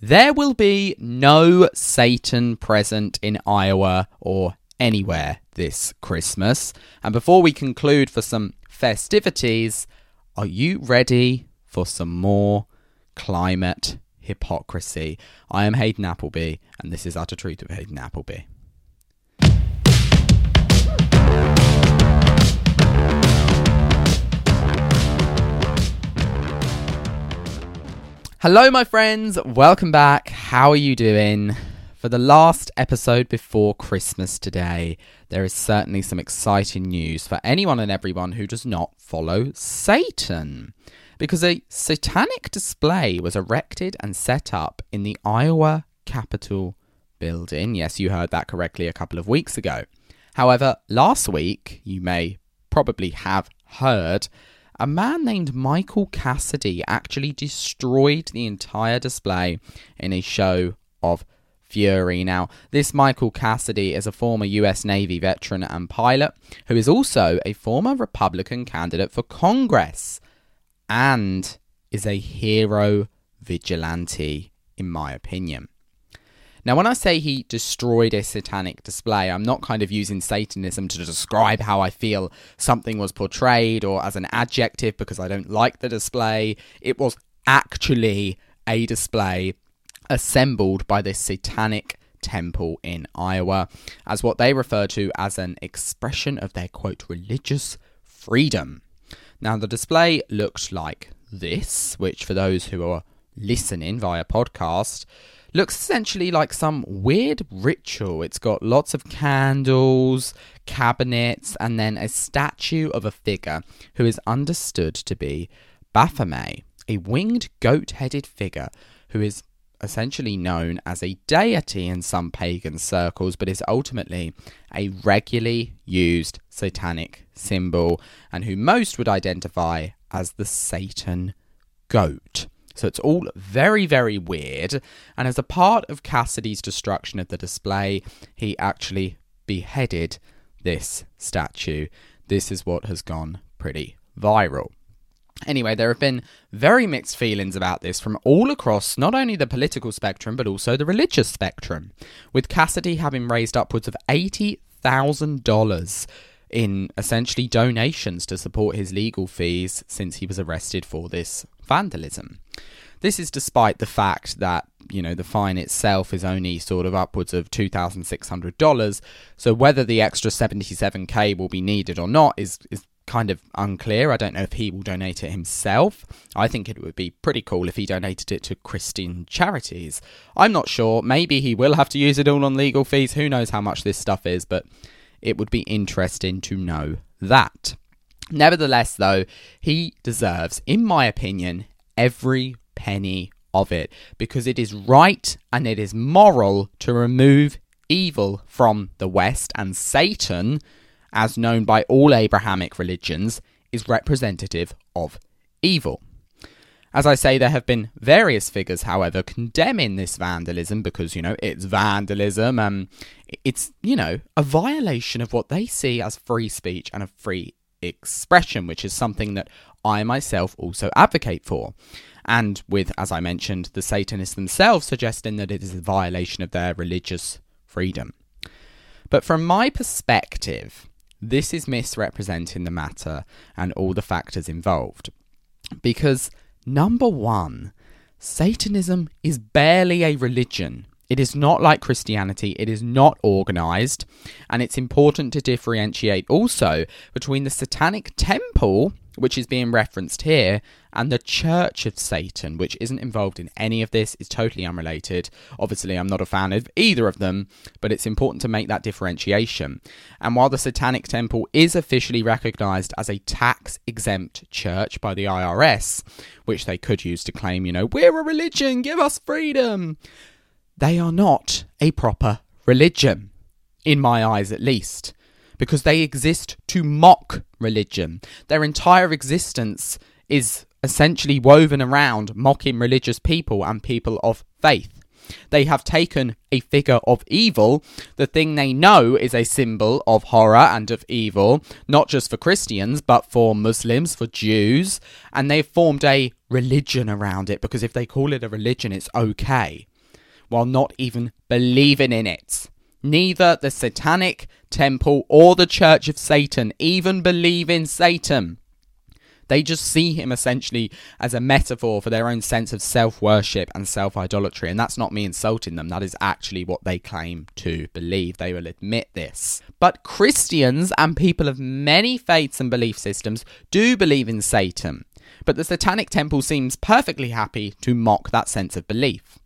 there will be no Satan present in Iowa or anywhere this Christmas. And before we conclude for some festivities, are you ready for some more climate hypocrisy? I am Hayden Appleby, and this is Utter Truth of Hayden Appleby. Hello, my friends. Welcome back. How are you doing? For the last episode before Christmas today, there is certainly some exciting news for anyone and everyone who does not follow Satan. Because a satanic display was erected and set up in the Iowa Capitol building. Yes, you heard that correctly a couple of weeks ago. However, last week, you may probably have heard a man named Michael Cassidy actually destroyed the entire display in a show of fury. Now, this Michael Cassidy is a former US Navy veteran and pilot who is also a former Republican candidate for Congress and is a hero vigilante, in my opinion. Now, when I say he destroyed a satanic display, I'm not kind of using Satanism to describe how I feel something was portrayed or as an adjective because I don't like the display. It was actually a display assembled by this satanic temple in Iowa as what they refer to as an expression of their quote religious freedom. Now, the display looked like this, which for those who are listening via podcast, looks essentially like some weird ritual. It's got lots of candles, cabinets, and then a statue of a figure who is understood to be Baphomet, a winged goat headed figure who is essentially known as a deity in some pagan circles, but is ultimately a regularly used satanic symbol, and who most would identify as the Satan goat. So it's all very, very weird. And as a part of Cassidy's destruction of the display, he actually beheaded this statue. This is what has gone pretty viral. Anyway, there have been very mixed feelings about this from all across not only the political spectrum but also the religious spectrum, with Cassidy having raised upwards of $80,000 in essentially donations to support his legal fees since he was arrested for this vandalism. This is despite the fact that, you know, the fine itself is only sort of upwards of $2,600. So whether the extra 77k will be needed or not is, is kind of unclear. I don't know if he will donate it himself. I think it would be pretty cool if he donated it to Christian charities. I'm not sure. Maybe he will have to use it all on legal fees. Who knows how much this stuff is, but it would be interesting to know that. Nevertheless, though, he deserves, in my opinion, every penny of it because it is right and it is moral to remove evil from the West, and Satan, as known by all Abrahamic religions, is representative of evil. As I say, there have been various figures, however, condemning this vandalism because, you know, it's vandalism and it's, you know, a violation of what they see as free speech and a free expression, which is something that I myself also advocate for and with, as I mentioned, the Satanists themselves suggesting that it is a violation of their religious freedom. But from my perspective, this is misrepresenting the matter and all the factors involved. Because, number one, Satanism is barely a religion. It is not like Christianity, it is not organized, and it's important to differentiate also between the Satanic Temple which is being referenced here, and the Church of Satan, which isn't involved in any of this, is totally unrelated. Obviously, I'm not a fan of either of them, but it's important to make that differentiation. And while the Satanic Temple is officially recognized as a tax exempt church by the IRS, which they could use to claim, you know, we're a religion, give us freedom, they are not a proper religion, in my eyes at least because they exist to mock religion. Their entire existence is essentially woven around mocking religious people and people of faith. They have taken a figure of evil, the thing they know is a symbol of horror and of evil, not just for Christians, but for Muslims, for Jews, and they've formed a religion around it because if they call it a religion, it's okay, while not even believing in it. Neither the Satanic Temple or the Church of Satan even believe in Satan. They just see him essentially as a metaphor for their own sense of self worship and self idolatry. And that's not me insulting them, that is actually what they claim to believe. They will admit this. But Christians and people of many faiths and belief systems do believe in Satan. But the Satanic Temple seems perfectly happy to mock that sense of belief.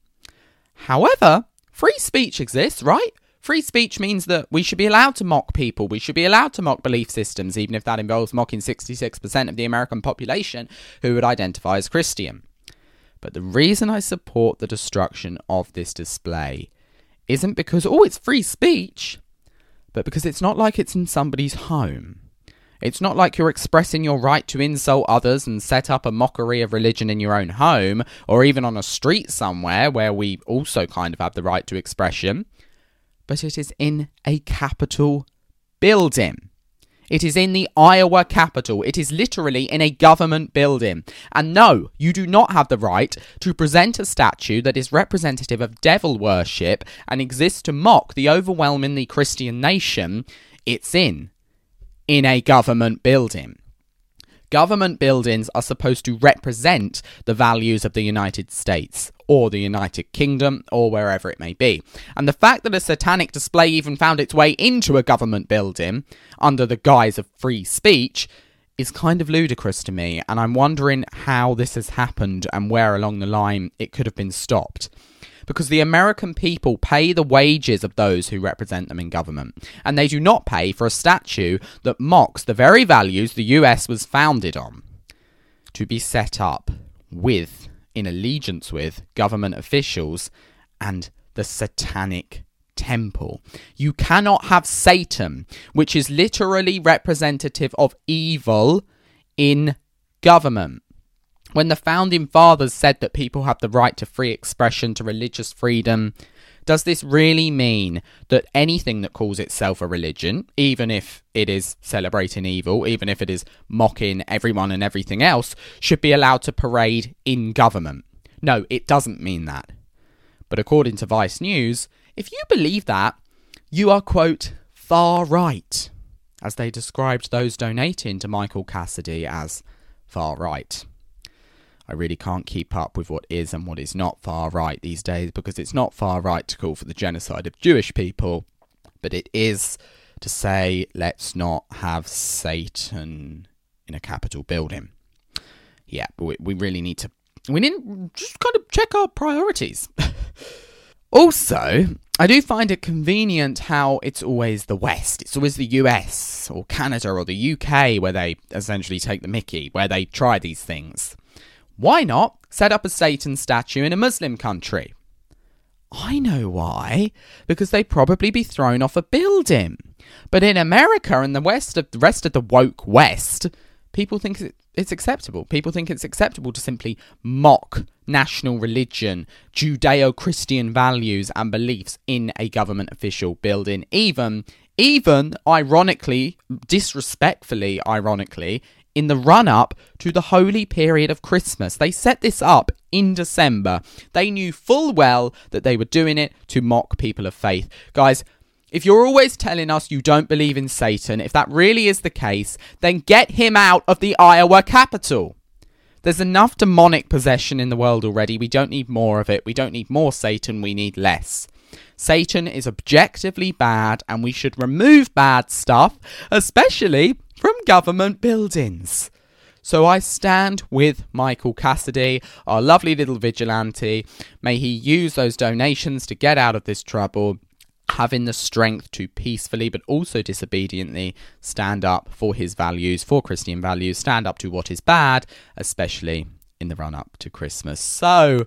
However, free speech exists, right? Free speech means that we should be allowed to mock people. We should be allowed to mock belief systems, even if that involves mocking 66% of the American population who would identify as Christian. But the reason I support the destruction of this display isn't because, oh, it's free speech, but because it's not like it's in somebody's home. It's not like you're expressing your right to insult others and set up a mockery of religion in your own home, or even on a street somewhere where we also kind of have the right to expression but it is in a capitol building. It is in the Iowa Capitol. It is literally in a government building. And no, you do not have the right to present a statue that is representative of devil worship and exists to mock the overwhelmingly Christian nation it's in, in a government building. Government buildings are supposed to represent the values of the United States or the United Kingdom or wherever it may be. And the fact that a satanic display even found its way into a government building under the guise of free speech is kind of ludicrous to me, and I'm wondering how this has happened and where along the line it could have been stopped because the American people pay the wages of those who represent them in government, and they do not pay for a statue that mocks the very values the US was founded on. To be set up with, in allegiance with, government officials and the satanic temple. You cannot have Satan, which is literally representative of evil, in government. When the founding fathers said that people have the right to free expression, to religious freedom, does this really mean that anything that calls itself a religion, even if it is celebrating evil, even if it is mocking everyone and everything else, should be allowed to parade in government? No, it doesn't mean that. But according to Vice News, if you believe that, you are, quote, far right, as they described those donating to Michael Cassidy as far right. I really can't keep up with what is and what is not far right these days because it's not far right to call for the genocide of Jewish people, but it is to say let's not have Satan in a Capitol building. Yeah, we, we really need to. We need to just kind of check our priorities. also, I do find it convenient how it's always the West. It's always the US or Canada or the UK where they essentially take the mickey, where they try these things. Why not set up a Satan statue in a Muslim country? I know why. Because they'd probably be thrown off a building. But in America and the West of the rest of the woke West, people think it's acceptable. People think it's acceptable to simply mock national religion, Judeo Christian values and beliefs in a government official building, even even ironically, disrespectfully, ironically, in the run up to the holy period of Christmas. They set this up in December. They knew full well that they were doing it to mock people of faith. Guys, if you're always telling us you don't believe in Satan, if that really is the case, then get him out of the Iowa Capitol. There's enough demonic possession in the world already. We don't need more of it. We don't need more Satan. We need less. Satan is objectively bad, and we should remove bad stuff, especially from government buildings. So I stand with Michael Cassidy, our lovely little vigilante. May he use those donations to get out of this trouble, having the strength to peacefully but also disobediently stand up for his values, for Christian values, stand up to what is bad, especially in the run up to Christmas. So,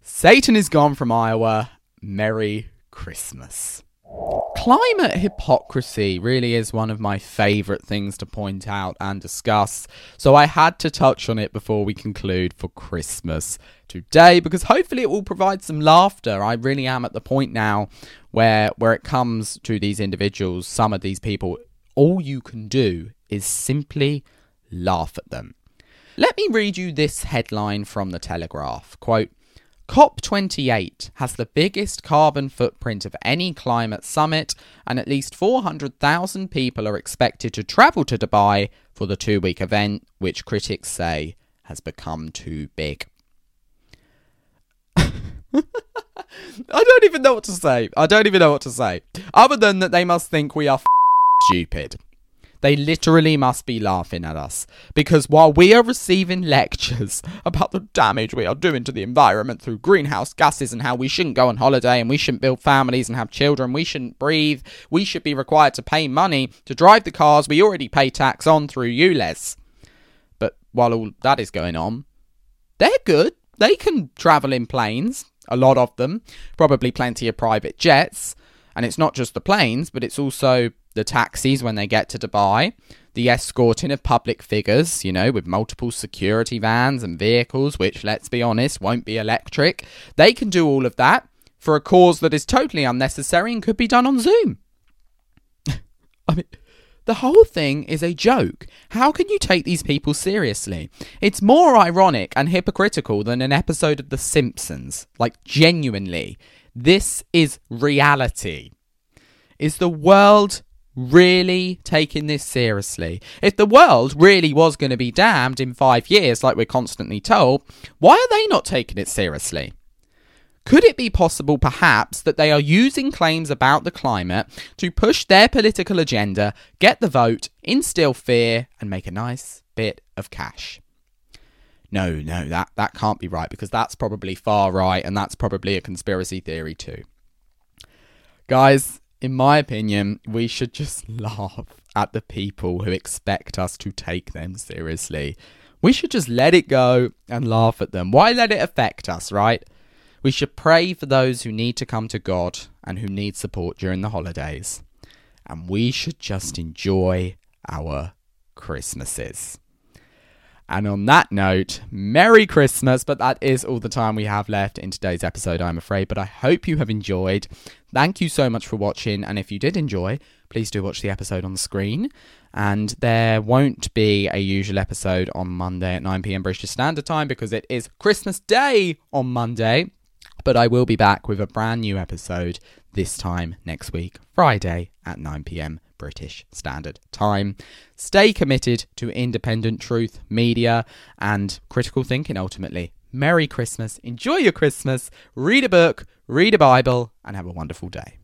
Satan is gone from Iowa. Merry Christmas. Climate hypocrisy really is one of my favourite things to point out and discuss, so I had to touch on it before we conclude for Christmas today because hopefully it will provide some laughter. I really am at the point now where where it comes to these individuals, some of these people, all you can do is simply laugh at them. Let me read you this headline from the Telegraph. Quote COP28 has the biggest carbon footprint of any climate summit, and at least 400,000 people are expected to travel to Dubai for the two week event, which critics say has become too big. I don't even know what to say. I don't even know what to say. Other than that, they must think we are f- stupid. They literally must be laughing at us. Because while we are receiving lectures about the damage we are doing to the environment through greenhouse gases and how we shouldn't go on holiday and we shouldn't build families and have children, we shouldn't breathe, we should be required to pay money to drive the cars we already pay tax on through ULEZ. But while all that is going on, they're good. They can travel in planes, a lot of them, probably plenty of private jets. And it's not just the planes, but it's also the taxis when they get to Dubai, the escorting of public figures, you know, with multiple security vans and vehicles, which, let's be honest, won't be electric. They can do all of that for a cause that is totally unnecessary and could be done on Zoom. I mean, the whole thing is a joke. How can you take these people seriously? It's more ironic and hypocritical than an episode of The Simpsons. Like, genuinely. This is reality. Is the world really taking this seriously? If the world really was going to be damned in five years, like we're constantly told, why are they not taking it seriously? Could it be possible, perhaps, that they are using claims about the climate to push their political agenda, get the vote, instill fear, and make a nice bit of cash? No, no, that, that can't be right because that's probably far right and that's probably a conspiracy theory too. Guys, in my opinion, we should just laugh at the people who expect us to take them seriously. We should just let it go and laugh at them. Why let it affect us, right? We should pray for those who need to come to God and who need support during the holidays. And we should just enjoy our Christmases. And on that note, Merry Christmas. But that is all the time we have left in today's episode, I'm afraid. But I hope you have enjoyed. Thank you so much for watching. And if you did enjoy, please do watch the episode on the screen. And there won't be a usual episode on Monday at 9 pm British Standard Time because it is Christmas Day on Monday. But I will be back with a brand new episode this time next week, Friday at 9 pm British Standard Time. Stay committed to independent truth, media, and critical thinking ultimately. Merry Christmas, enjoy your Christmas, read a book, read a Bible, and have a wonderful day.